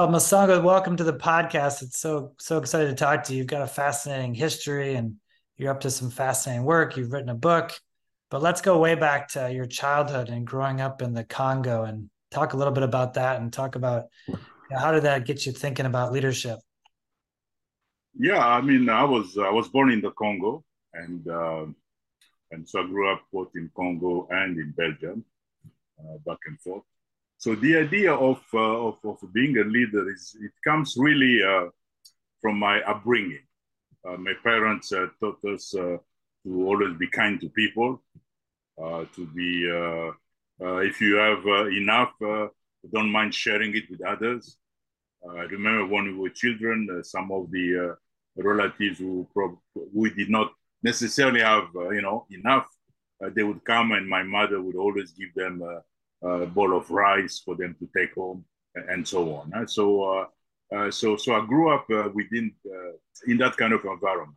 Well, Mosongo, welcome to the podcast. It's so so excited to talk to you. You've got a fascinating history and you're up to some fascinating work. You've written a book, but let's go way back to your childhood and growing up in the Congo and talk a little bit about that and talk about you know, how did that get you thinking about leadership? Yeah, I mean, I was I was born in the Congo, and uh, and so I grew up both in Congo and in Belgium, uh, back and forth. So the idea of, uh, of, of being a leader is it comes really uh, from my upbringing. Uh, my parents uh, taught us to always be kind to people, to be if you have enough, don't mind sharing it with others. I remember when we were children, some of the relatives who, who did not necessarily have uh, you know enough uh, they would come and my mother would always give them a, a bowl of rice for them to take home and so on so uh, uh, so so i grew up uh, within uh, in that kind of environment.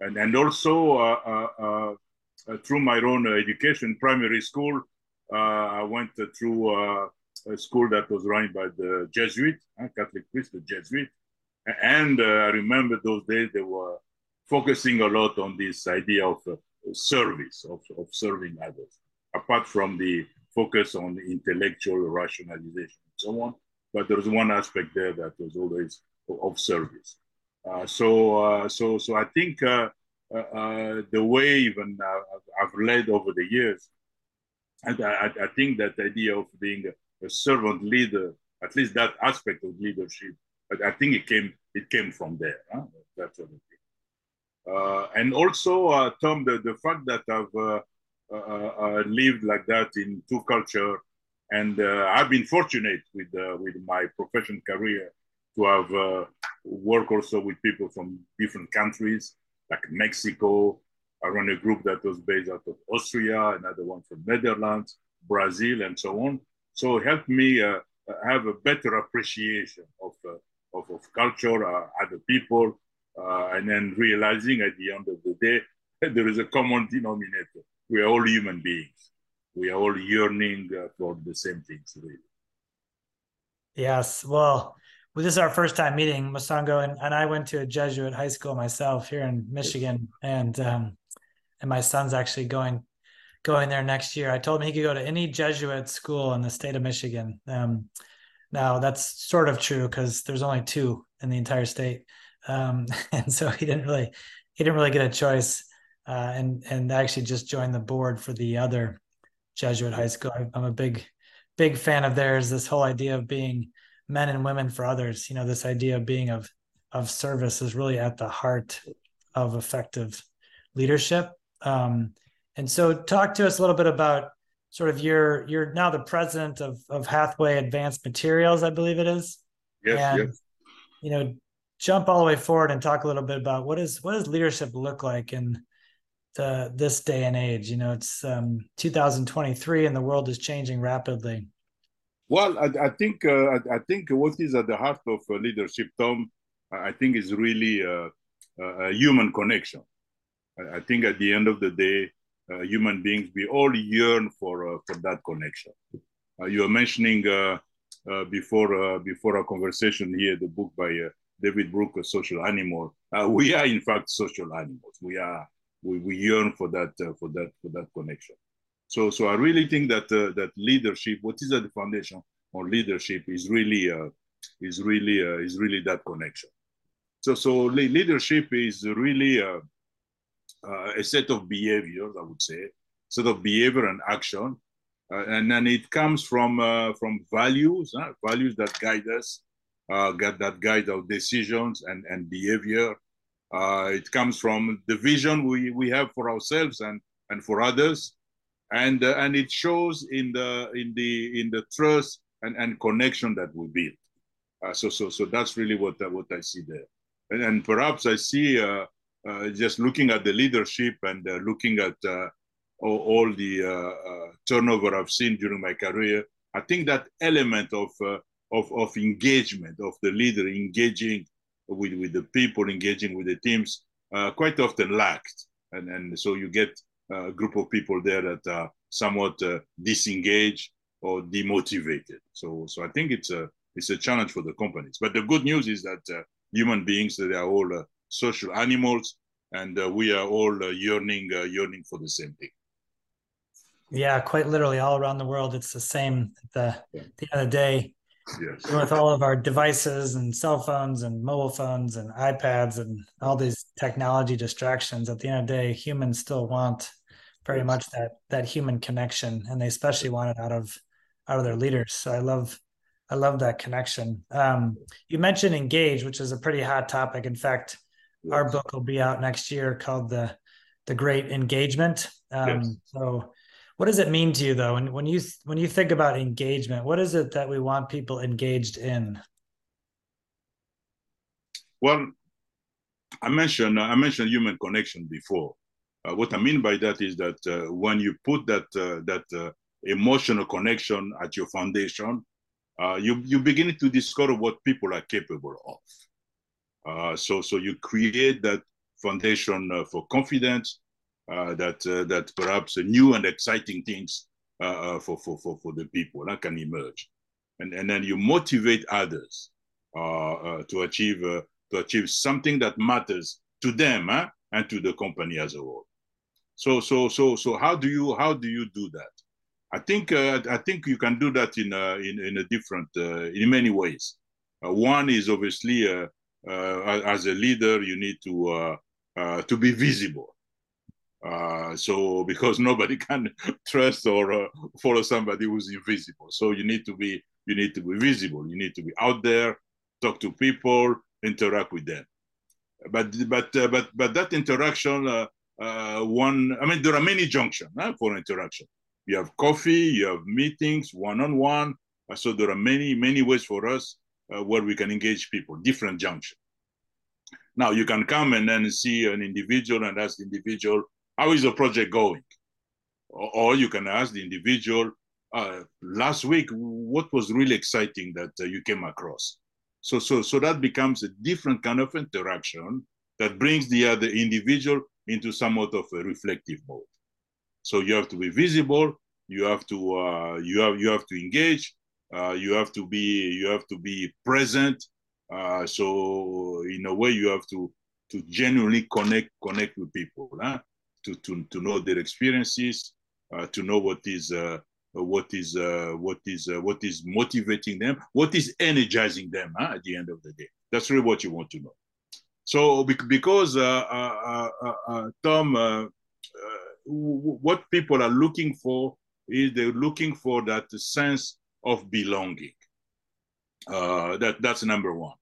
And and also through my own education primary school i went through a school that was run by the jesuit catholic priest the jesuit. And i remember those days they were focusing a lot on this idea of uh, service, of, of serving others, apart from the focus on intellectual rationalization and so on. But there was one aspect there that was always of service. Uh, so, uh, so, so I think uh, uh, uh the way even I've led over the years, and I, I, think that idea of being a, servant leader, at least that aspect of leadership, I, think it came it came from there. Huh? That's what it uh, and also, uh, Tom, the, the fact that I've uh, lived like that in two culture, and I've been fortunate with with my professional career to have worked also with people from different countries, like Mexico. I run a group that was based out of Austria, another one from Netherlands, Brazil, and so on. So it helped me uh, have a better appreciation of, uh, of, of, culture, uh, other people, uh, and then realizing at the end of the day there is a common denominator. We are all human beings. We are all yearning uh, for the same things, really. Yes. Well, well, this is our first time meeting, Mosongo, and, and I went to a Jesuit high school myself here in Michigan, and um, and my son's actually going going there next year. I told him he could go to any Jesuit school in the state of Michigan. Um, now that's sort of true because there's only two in the entire state um, and so he didn't really he didn't really get a choice, uh, and and actually just joined the board for the other Jesuit high school. I'm a big big fan of theirs. This whole idea of being men and women for others. You know, this idea of being of of service is really at the heart of effective leadership. Um, and so, talk to us a little bit about sort of your you're now the president of of Hathaway Advanced Materials, I believe it is. Yes. And, yes. You know, jump all the way forward and talk a little bit about what is what does leadership look like in the this day and age? You know, it's um, 2023 and the world is changing rapidly. Well, I, I think uh, I, I, think what is at the heart of uh, leadership, Tom, I think is really uh, a human connection. I, I, think at the end of the day, uh, human beings we all yearn for uh, for that connection. You were mentioning before before our conversation here the book by David Brooke, a social animal. Uh, we are in fact social animals. We are we, we yearn for that uh, for that for that connection. So so I really think that uh, that leadership, what is at the foundation on leadership, is really uh, is really uh, is really that connection. So so leadership is really uh, a set of behaviors, I would say, set of behavior and action, and then it comes from from values, values that guide us uh, that guide our decisions and, and behavior. Uh, it comes from the vision we, we have for ourselves and, and for others. And, uh, and it shows in the, in the, in the trust and, and connection that we build. Uh, so, so, so that's really what, what I see there. And, and perhaps I see uh, uh, just looking at the leadership and looking at all, all, the turnover I've seen during my career, I think that element of of, of engagement of the leader engaging with, with the people engaging with the teams uh, quite often lacked and, and so you get a group of people there that are somewhat uh, disengaged or demotivated so so i think it's a it's a challenge for the companies. But the good news is that uh, human beings they are all uh, social animals, and uh, we are all uh, yearning uh, yearning for the same thing. Yeah, quite literally, all around the world, it's the same. At the, yeah. the end of the day, yes. with all of our devices and cell phones and mobile phones and iPads and all these technology distractions, at the end of the day, humans still want very much that that human connection, and they especially want it out of out of their leaders. So I love I love that connection. Um, you mentioned engage, which is a pretty hot topic. In fact, yes. our book will be out next year called the the Great Engagement. Um, yes. So, what does it mean to you, though? And when you when you think about engagement, what is it that we want people engaged in? Well, I mentioned I mentioned human connection before. Uh, what I mean by that is that uh, when you put that uh, that uh, emotional connection at your foundation, uh, you you begin to discover what people are capable of. Uh, so so you create that foundation for confidence that uh, that perhaps new and exciting things uh, for, for for for the people that can emerge, and and then you motivate others to achieve to achieve something that matters to them and to the company as a whole. So so so so how do you how do you do that? I think uh, I think you can do that in in, in a different uh, in many ways. Uh, one is obviously uh, uh, as a leader you need to uh, to be visible. Uh, so because nobody can trust or uh, follow somebody who's invisible, so you need to be you need to be visible. You need to be out there, talk to people, interact with them. But but uh, but but that interaction, one I mean there are many junctions huh, for interaction you have coffee, you have meetings, one-on-one. So there are many, many ways for us uh, where we can engage people, different junction. Now you can come and then see an individual and ask the individual, how is the project going? Or, or you can ask the individual, uh, last week, what was really exciting that uh, you came across? So, so, so that becomes a different kind of interaction that brings the other individual into somewhat of a reflective mode. So you have to be visible. You have to uh, you have you have to engage. Uh, you have to be you have to be present. Uh, so in a way, you have to to genuinely connect connect with people, huh? To to to know their experiences, uh, to know what is uh, what is uh, what is what is motivating them, what is energizing them huh? at the end of the day. That's really what you want to know. So because Tom what people are looking for is they're looking for that sense of belonging. Uh, that that's number one.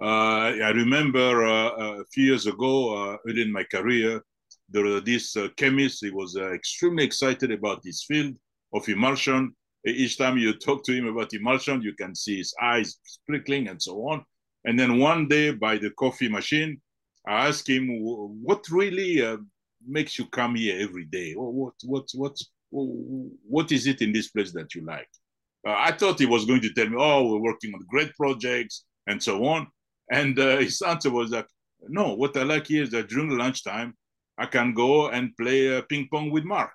Uh, I remember uh, a few years ago, uh, early in my career, was this uh, chemist. He was uh, extremely excited about this field of emulsion. Each time you talk to him about emulsion, you can see his eyes sprinkling and so on. And then one day, by the coffee machine, I asked him, "What really makes you come here every day? What what what what, is it in this place that you like? Uh, I thought he was going to tell me, "Oh, we're working on great projects and so on," and uh, his answer was like, "No, what I like here is that during lunchtime, I can go and play uh, ping pong with Mark."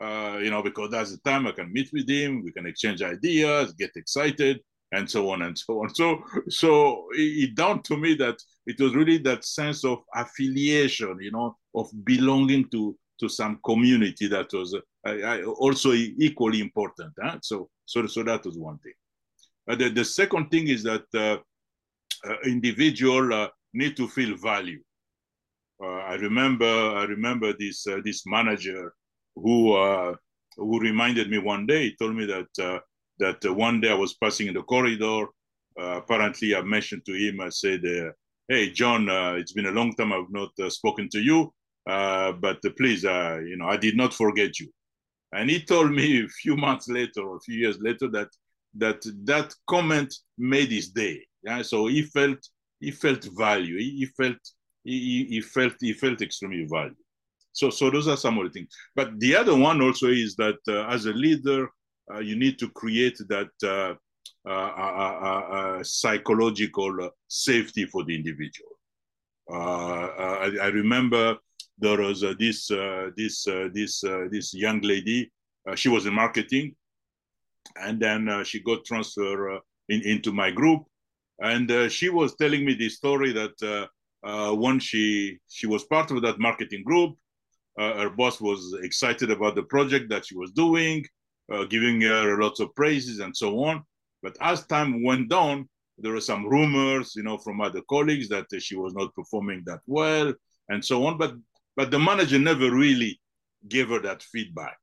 Uh, you know, because that's the time I can meet with him, we can exchange ideas, get excited, and so on and so on. So, so it, it dawned to me that it was really that sense of affiliation, you know, of belonging to to some community that was uh, also equally important. Huh? So, so, so that was one thing. Uh, the, the second thing is that uh, uh individual need to feel value. Uh, I remember, I remember this uh, this manager who uh, who reminded me one day. He told me that uh, that one day I was passing in the corridor. apparently, I mentioned to him. I said, "Hey, John, it's been a long time I've not spoken to you." Uh, but please, uh, you know, I did not forget you. And he told me a few months later or a few years later that that that comment made his day. Yeah, so he felt he felt value. He, he felt he, he felt he felt extremely valued. So so those are some of the things. But the other one also is that uh, as a leader, uh, you need to create that uh, uh, psychological safety for the individual. I, I, remember there was uh, this uh, this uh, this this young lady. she was in marketing, and then she got transferred in, into my group, and uh, she was telling me this story that uh, uh, when she she was part of that marketing group, uh, her boss was excited about the project that she was doing, uh, giving her lots of praises and so on. But as time went on, there were some rumors, you know, from other colleagues that she was not performing that well and so on. But but the manager never really gave her that feedback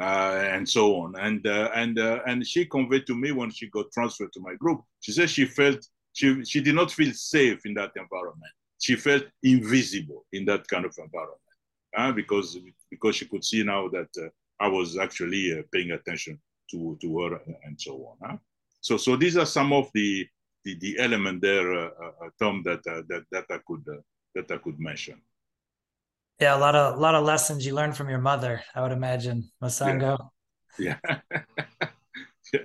uh, and so on. And uh, and uh, and she conveyed to me when she got transferred to my group. She said she felt she she did not feel safe in that environment. She felt invisible in that kind of environment uh, because because she could see now that uh, I was actually uh, paying attention to to her and so on. Huh? So so these are some of the the, the element there, Tom, that that that I could that I could mention. Yeah, a lot of a lot of lessons you learned from your mother, I would imagine, Mosongo. Yeah. yeah.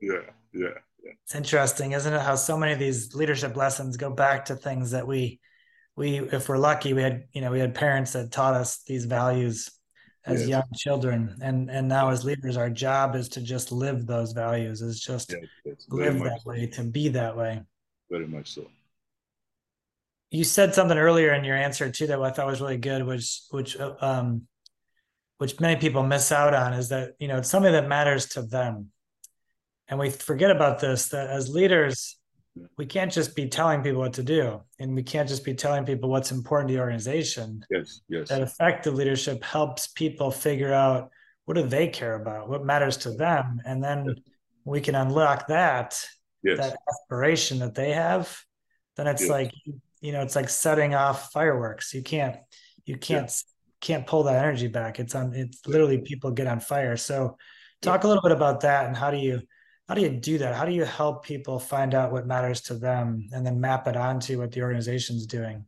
yeah. Yeah. Yeah. It's interesting, isn't it? How so many of these leadership lessons go back to things that we we if we're lucky, we had, you know, we had parents that taught us these values as yes. young children. And and now as leaders, our job is to just live those values, is just yes, live that so. way, to be that way. Very much so you said something earlier in your answer too that I thought was really good, which which um, which many people miss out on is that you know it's something that matters to them, and we forget about this. That as leaders, we can't just be telling people what to do, and we can't just be telling people what's important to the organization. Yes, yes. That effective leadership helps people figure out what do they care about, what matters to them, and then yes. we can unlock that yes. that aspiration that they have. Then it's yes. like you know it's like setting off fireworks you can't you can't can't pull that energy back it's on it's literally people get on fire so talk a little bit about that and how do you how do you do that? How do you help people find out what matters to them and then map it onto what the organization's doing?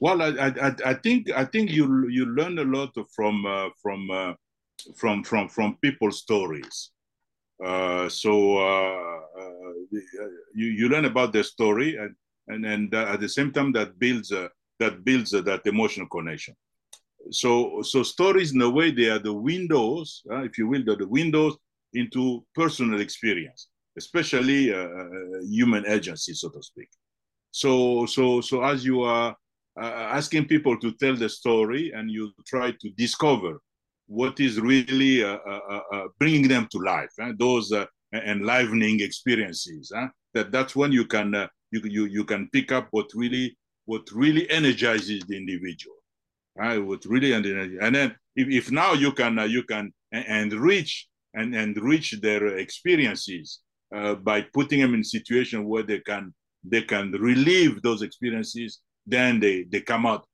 Well i i, I think i think you you learn a lot from uh, from uh, from from from people's stories. Uh, so uh, uh, you you learn about their story and and and at the same time that builds uh, that builds uh, that emotional connection. So so stories in a way they are the windows, uh, if you will, they're the windows into personal experience, especially uh, uh, human agency, so to speak. So so so as you are uh, asking people to tell the story and you try to discover what is really bringing them to life, those enlivening experiences. that that's when you can you, you, you can pick up what really what really energizes the individual right what really and then if, if now you can uh, you can enrich and enrich their experiences uh, by putting them in a situation where they can they can relieve those experiences then they they come out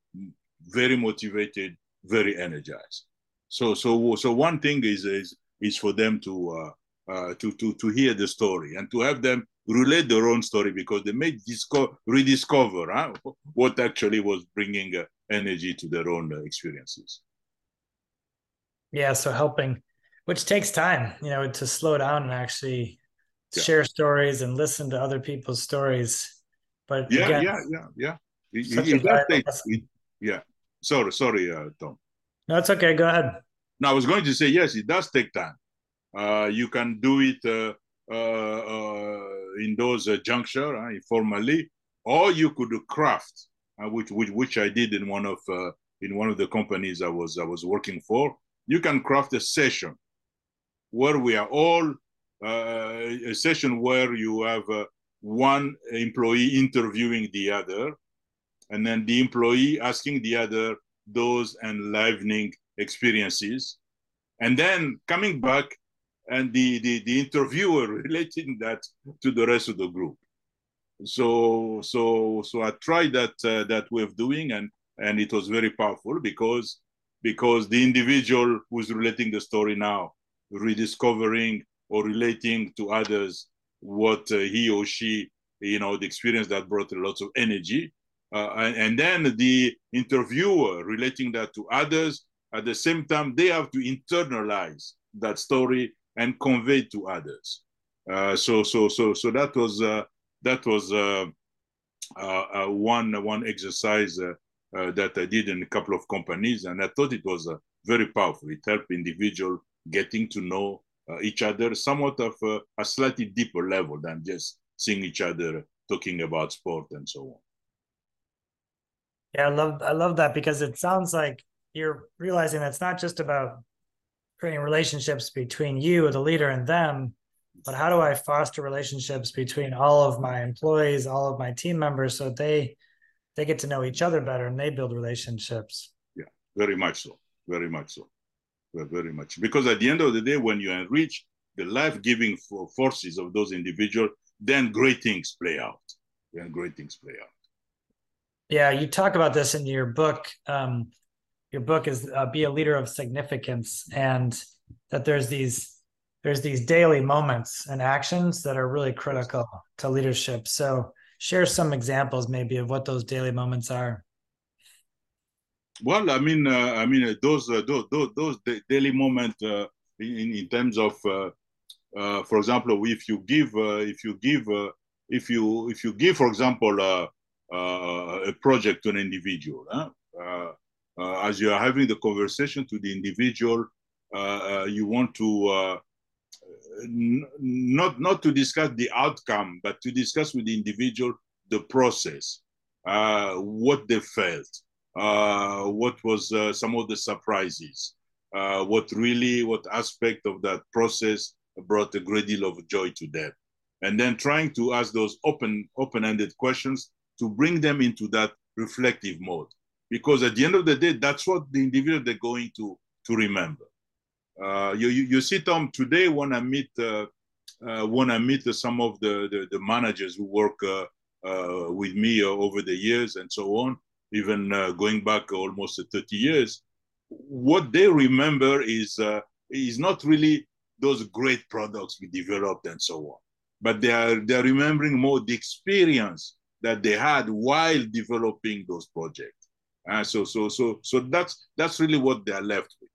very motivated very energized so so so one thing is is is for them to uh, uh, to to to hear the story and to have them relate their own story because they may discover, rediscover huh, what actually was bringing uh, energy to their own uh, experiences. Yeah, so helping, which takes time, you know, to slow down and actually yeah. share stories and listen to other people's stories. But yeah, again, yeah, yeah, yeah. It, it does take, it, yeah. Sorry, sorry, uh, Tom. No, it's okay. Go ahead. No, I was going to say yes. It does take time. Uh, you can do it uh, uh, uh, in those uh, juncture informally, or you could craft, which, which which I did in one of in one of the companies I was I was working for. You can craft a session where we are all uh, uh, a session where you have uh, one employee interviewing the other, and then the employee asking the other those enlivening experiences, and then coming back and the, the, the interviewer relating that to the rest of the group. So so so I tried that uh, that way of doing, and and it was very powerful because because the individual who's relating the story now, rediscovering or relating to others what uh, he or she you know the experience that brought lots of energy, uh, and, and then the interviewer relating that to others at the same time they have to internalize that story and convey to others. Uh, so so so so that was uh, that was uh, uh, one one exercise that I did in a couple of companies, and I thought it was very powerful. It helped individual getting to know uh, each other somewhat of a, a, slightly deeper level than just seeing each other talking about sport and so on. Yeah, I love I love that because it sounds like you're realizing that it's not just about creating relationships between you, the leader, and them, but how do I foster relationships between all of my employees, all of my team members, so they they get to know each other better and they build relationships. Yeah, very much so. Very much so. Very much. Because at the end of the day, when you enrich the life-giving forces of those individuals, then great things play out. Then great things play out. Yeah, you talk about this in your book. Um, your book is uh, "Be a Leader of Significance," and that there's these there's these daily moments and actions that are really critical to leadership. So, share some examples maybe of what those daily moments are. Well, I mean, uh, I mean uh, those, uh, those those those daily moments uh, in in terms of, uh, uh, for example, if you give if you give if you if you give, for example, a project to an individual, as you are having the conversation to the individual, you want to not not to discuss the outcome, but to discuss with the individual the process, what they felt, uh, what was uh, some of the surprises, uh, what really, what aspect of that process brought a great deal of joy to them, and then trying to ask those open open-ended questions to bring them into that reflective mode, because at the end of the day, that's what the individual they're going to to remember. Uh, you, you, you see, Tom, today when I meet uh, uh, when I meet some of the, the, the managers who work with me over the years and so on, even going back almost 30 years, what they remember is is not really those great products we developed and so on, but they are they're remembering more the experience that they had while developing those projects. Uh, so so so so that's that's really what they are left with.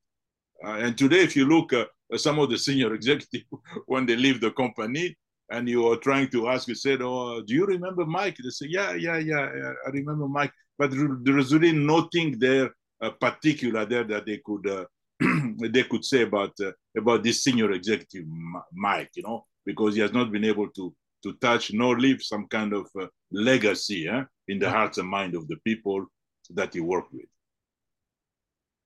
Uh, and today, if you look uh, at some of the senior executives when they leave the company, and you are trying to ask, you said, "Oh, do you remember Mike?" They say, "Yeah, yeah, yeah, I remember Mike." But there is really nothing there uh, particular there that they could uh, they could say about uh, about this senior executive Mike, you know, because he has not been able to to touch nor leave some kind of uh, legacy eh, in the hearts and mind of the people that he worked with.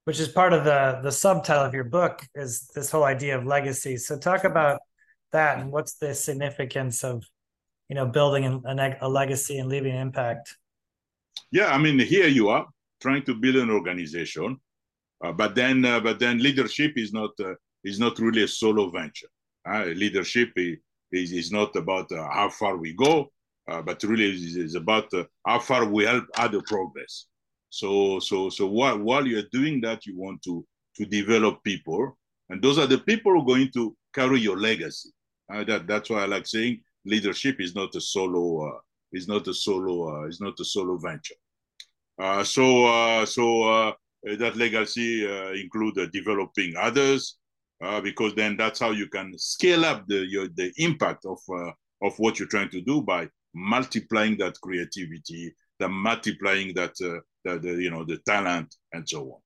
Which is part of the the subtitle of your book is this whole idea of legacy. So talk about that and what's the significance of you know building a, a legacy and leaving an impact yeah i mean here you are trying to build an organization uh, but then uh, but then leadership is not uh, is not really a solo venture uh, leadership is, is not about uh, how far we go uh, but really is, is about how far we help other progress so so so while while you're doing that, you want to to develop people, and those are the people who are going to carry your legacy. That that's why I like saying leadership is not a solo is not a solo uh, is not a solo venture. Uh, so uh, so that legacy include developing others because then that's how you can scale up the your, the impact of of what you're trying to do by multiplying that creativity, the multiplying that uh, the, the, you know the talent and so on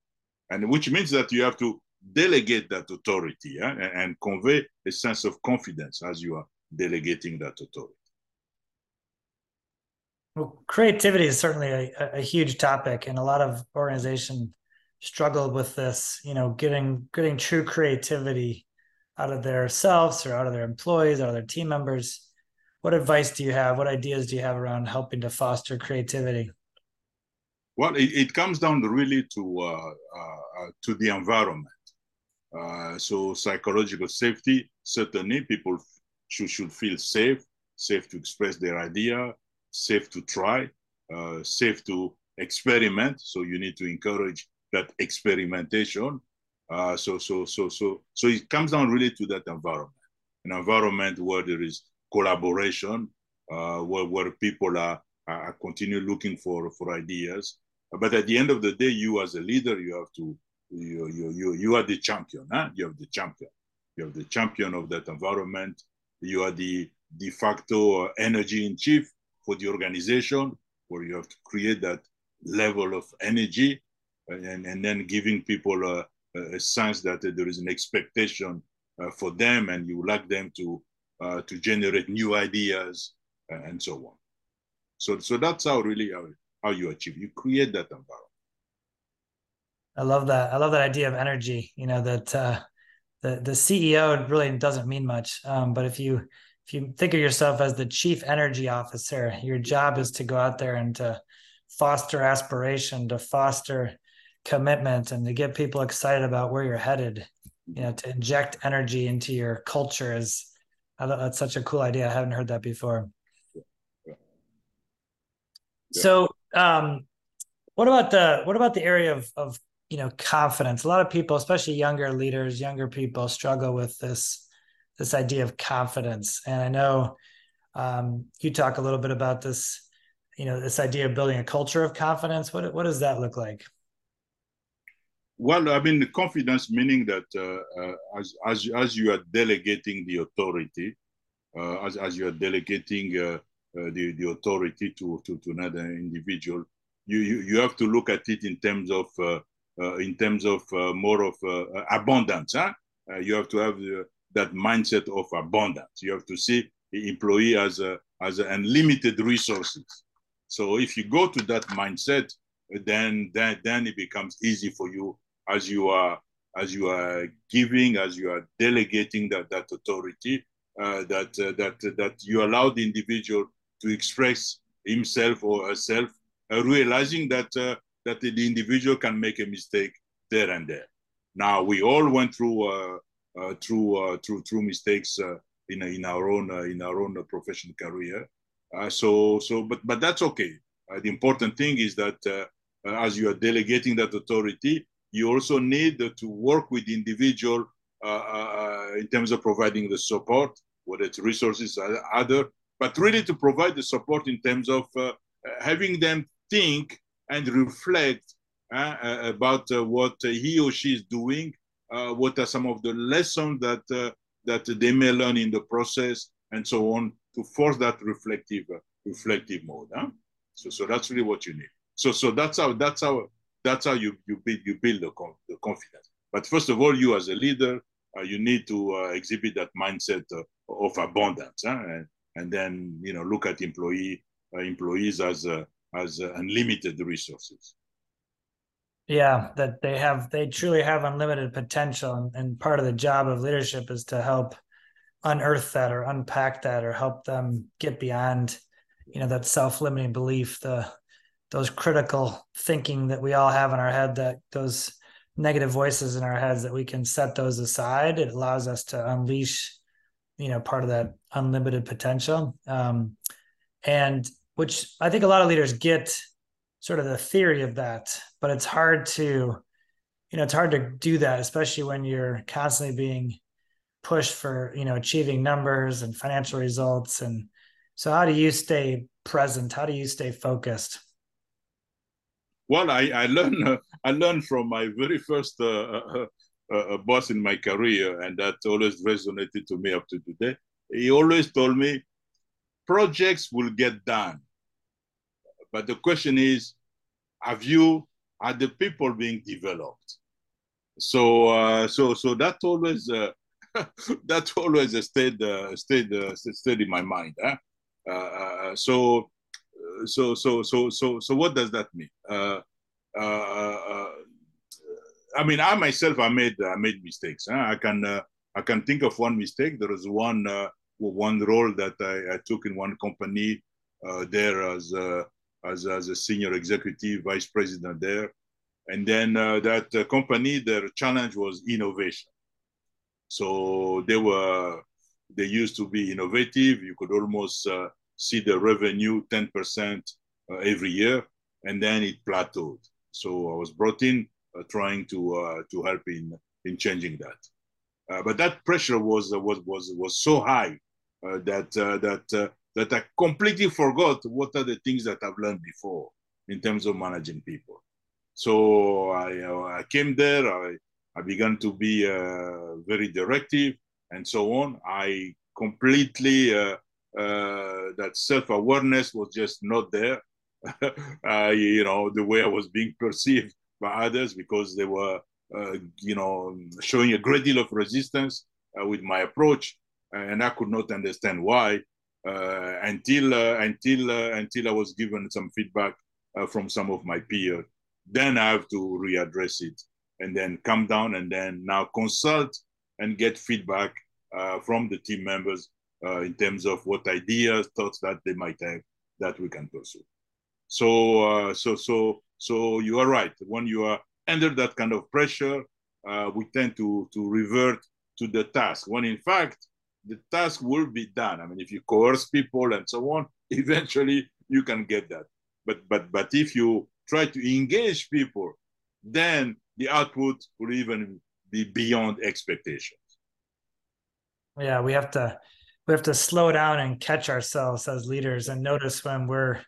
and which means that you have to delegate that authority and, and convey a sense of confidence as you are delegating that authority well creativity is certainly a, a huge topic and a lot of organizations struggle with this you know getting getting true creativity out of their selves or out of their employees out of their team members. What advice do you have? What ideas do you have around helping to foster creativity? Well, it, it comes down really to uh, uh, uh, to the environment. Uh, so psychological safety, certainly people should, should feel safe, safe to express their idea, safe to try, uh, safe to experiment. So you need to encourage that experimentation. Uh, so so so so so it comes down really to that environment, an environment where there is collaboration, where where people are, are continue looking for for ideas, but at the end of the day, you as a leader, you have to, you, you, you, you are the champion. Huh? You have the champion. You have the champion of that environment. You are the de facto energy in chief for the organization, where you have to create that level of energy and, and then giving people a, a sense that there is an expectation uh, for them, and you like them to uh, to generate new ideas and so on. So, so that's how really how, how you achieve. You create that environment. I love that. I love that idea of energy. You know that uh, the the CEO really doesn't mean much, um, but if you if you think of yourself as the chief energy officer, your job is to go out there and to foster aspiration, to foster commitment, and to get people excited about where you're headed. You know, to inject energy into your culture is that's such a cool idea. I haven't heard that before. Yeah. So, um, what about the what about the area of of you know confidence? A lot of people, especially younger leaders, younger people, struggle with this this idea of confidence. And I know um, you talk a little bit about this. You know, this idea of building a culture of confidence. What what does that look like? Well, I mean, the confidence meaning that uh, uh, as, as, as you are delegating the authority, uh, as, as you are delegating uh, uh, the, the authority to, to, to another individual, you, you, you have to look at it in terms of, uh, in terms of more of abundance. Huh? you have to have that mindset of abundance. You have to see the employee as, a, as a unlimited resources. So if you go to that mindset, then, then, then it becomes easy for you as you are as you are giving, as you are delegating that, that authority, uh, that, uh, that, that you allow the individual to express himself or herself, uh, realizing that, uh, that the individual can make a mistake there and there. Now, we all went through, uh, through, through, through mistakes in, in our own, in our own professional career. so, so, but, but that's okay. the important thing is that as you are delegating that authority, you also need to work with the individual uh, uh, in terms of providing the support, whether it's resources or other, but really to provide the support in terms of uh, having them think and reflect uh, about uh, what he or she is doing, uh, what are some of the lessons that that they may learn in the process, and so on, to force that reflective reflective mode. Huh? So, so that's really what you need. So, so that's how that's how that's how you, you build, you build the, the confidence. But first of all, you as a leader, uh, you need to uh, exhibit that mindset uh, of abundance, huh? and, and then you know look at employee uh, employees as uh, as uh, unlimited resources. Yeah, that they have they truly have unlimited potential, and, and part of the job of leadership is to help unearth that or unpack that or help them get beyond you know that self-limiting belief the those critical thinking that we all have in our head that those negative voices in our heads that we can set those aside. It allows us to unleash you know part of that unlimited potential. Um, and which i think a lot of leaders get sort of the theory of that but it's hard to you know it's hard to do that especially when you're constantly being pushed for you know achieving numbers and financial results. And so how do you stay present? How do you stay focused? Well, I, I learned uh, I learned from my very first uh, uh, uh, uh, boss in my career, and that always resonated to me up to today. He always told me, projects will get done, but the question is, have you are the people being developed? So uh, so so that always uh, that always stayed uh, stayed uh, stayed in my mind. Huh? so so so so so so what does that mean? Uh, uh, uh, I mean, I myself, I made I made mistakes. Huh? I can I can think of one mistake. There was one one role that I, I, took in one company there as as as a senior executive vice president there, and then uh, that uh, company their challenge was innovation so they were they used to be innovative you could almost uh, see the revenue 10% uh, every year, and then it plateaued. So I was brought in uh, trying to uh, to help in in changing that. But that pressure was was was was so high that that that I completely forgot what are the things that I've learned before in terms of managing people. So I I came there. I I began to be very directive and so on. I completely uh, that self-awareness was just not there. uh, you know, the way I was being perceived by others because they were, uh, you know, showing a great deal of resistance uh, with my approach, and I could not understand why uh, until uh, until until I was given some feedback from some of my peers. Then I have to readdress it and then come down and then now consult and get feedback from the team members in terms of what ideas, thoughts that they might have that we can pursue. So, so, so, so you are right. When you are under that kind of pressure, uh, we tend to to revert to the task. When in fact, the task will be done. I mean, if you coerce people and so on, eventually you can get that. But but but if you try to engage people, then the output will even be beyond expectations. Yeah, we have to we have to slow down and catch ourselves as leaders and notice when we're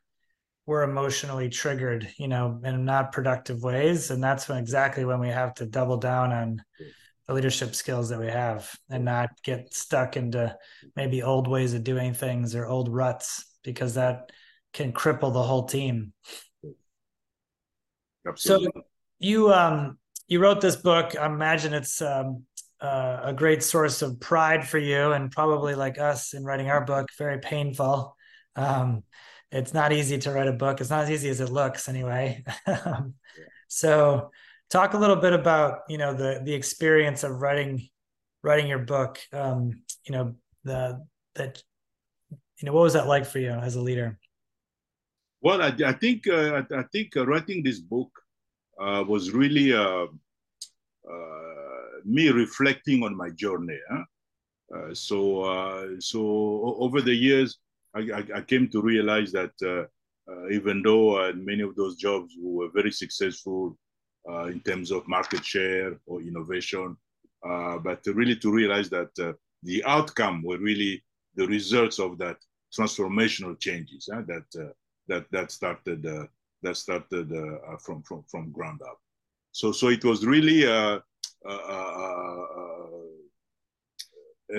we're emotionally triggered, you know, in not productive ways. And that's when exactly when we have to double down on the leadership skills that we have and not get stuck into maybe old ways of doing things or old ruts because that can cripple the whole team. Absolutely. So you um you wrote this book. I imagine it's um, uh, a great source of pride for you and probably like us in writing our book, very painful. Um, it's not easy to write a book. It's not as easy as it looks, anyway. so, talk a little bit about you know the the experience of writing writing your book. Um, you know the that you know what was that like for you as a leader? Well, I, I think uh, I, I, think uh, writing this book uh, was really uh, uh, me reflecting on my journey. Huh? Uh, so so over the years I, I, came to realize that even though many of those jobs were very successful Uh, in terms of market share or innovation, uh, but really to realize that uh, the outcome were really the results of that transformational changes that that that started that started uh, from from from ground up. So so it was really a, a, a,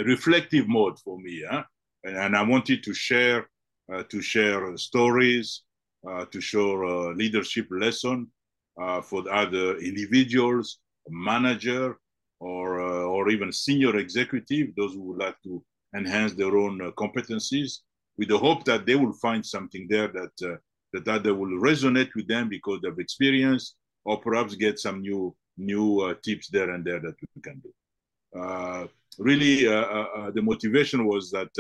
reflective mode for me. Huh? and I wanted to share uh, to share stories, uh, to show a leadership lesson uh, for other individuals, manager, or or even senior executive, those who would like to enhance their own competencies, with the hope that they will find something there that that either will resonate with them because of experience, or perhaps get some new new uh, tips there and there that we can do. Uh, really, uh, the motivation was that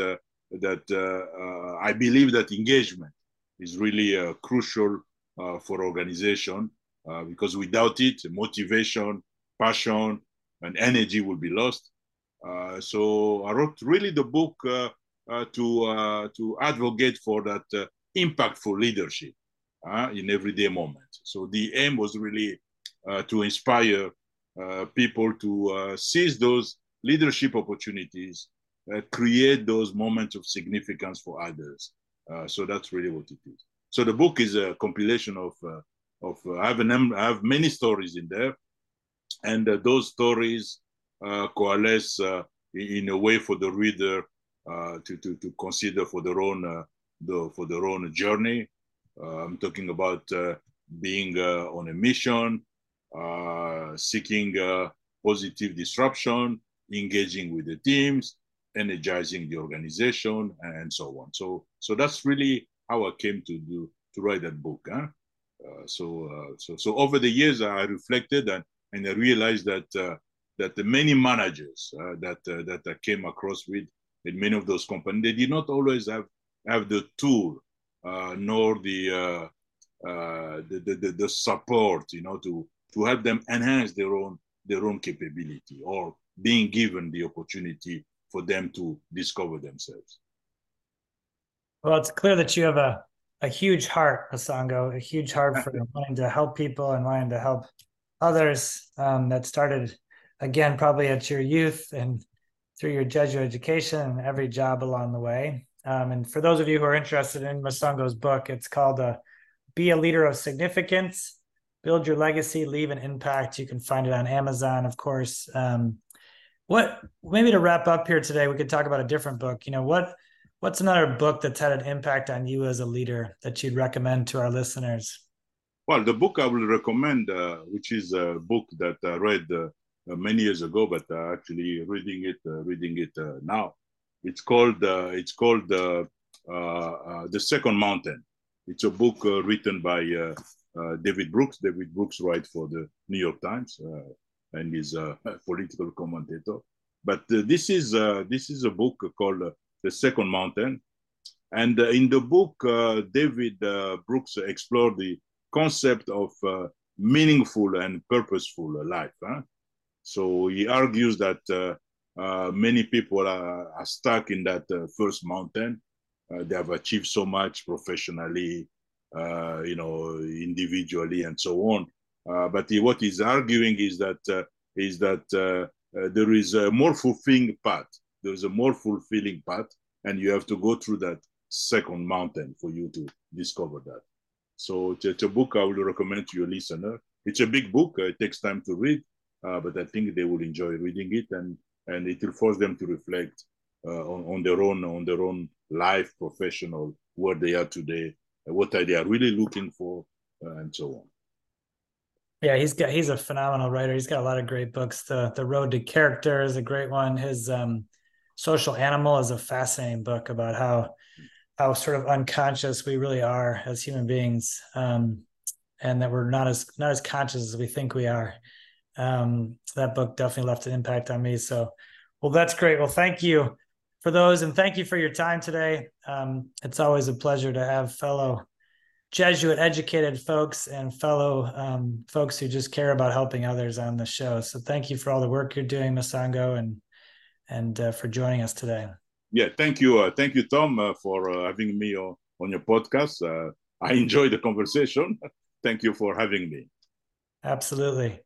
that uh, uh, I believe that engagement is really uh, crucial for organization Uh, because without it, motivation, passion, and energy will be lost. Uh, so I wrote really the book uh, to to advocate for that impactful leadership in everyday moment. So the aim was really to inspire people to seize those leadership opportunities uh, create those moments of significance for others. Uh, so that's really what it is. So the book is a compilation of uh, of uh, I have I have many stories in there, and uh, those stories uh, coalesce in a way for the reader to, to to consider for their own the, for their own journey. I'm talking about being on a mission, seeking positive disruption, engaging with the teams, energizing the organization and so on. So so that's really how I came to do to write that book. Huh? Uh, so uh, so so over the years I reflected and, and I realized that uh, that the many managers uh, that uh, that I came across with in many of those companies they did not always have have the tool uh, nor the, the, the the support you know to to help them enhance their own their own capability or being given the opportunity for them to discover themselves. Well, it's clear that you have a, a huge heart, Mosongo, a huge heart for wanting to help people and wanting to help others. Um, that started again probably at your youth and through your Jesuit education and every job along the way. Um, and for those of you who are interested in Mosongo's book, it's called uh, "Be a Leader of Significance." Build your legacy, leave an impact. You can find it on Amazon, of course. Um, what maybe to wrap up here today, we could talk about a different book. You know, what what's another book that's had an impact on you as a leader that you'd recommend to our listeners? Well, the book I will recommend, uh, which is a book that I read uh, uh, many years ago, but uh, actually reading it, uh, reading it uh, now. It's called uh, it's called uh, the Second Mountain. It's a book written by David Brooks. David Brooks writes for the New York Times and is a political commentator. But this is this is a book called The Second Mountain, and uh, in the book, uh, David uh, Brooks explored the concept of uh, meaningful and purposeful life. Huh? So he argues that uh, uh, many people are, are, stuck in that first mountain. they have achieved so much professionally, you know, individually, and so on. but he, what he's arguing is that is that there is a more fulfilling path. There is a more fulfilling path, and you have to go through that second mountain for you to discover that. So it's, it's a book I would recommend to your listener. It's a big book. It takes time to read, uh, but I think they will enjoy reading it, and and it will force them to reflect uh, on, on their own on their own life, professional, where they are today, what they are really looking for, uh, and so on. Yeah, he's got he's a phenomenal writer. He's got a lot of great books. The The Road to Character is a great one. His um, Social Animal is a fascinating book about how how sort of unconscious we really are as human beings, um, and that we're not as not as conscious as we think we are. Um, that book definitely left an impact on me. So, well, that's great. Well, thank you for those, and thank you for your time today. Um, it's always a pleasure to have fellow Jesuit educated folks and fellow um, folks who just care about helping others on the show. So, thank you for all the work you're doing, Mosongo, and and uh, for joining us today yeah, thank you, uh, thank you, Tom, uh, for uh, having me on, on your podcast. Uh, I enjoyed the conversation. thank you for having me. Absolutely.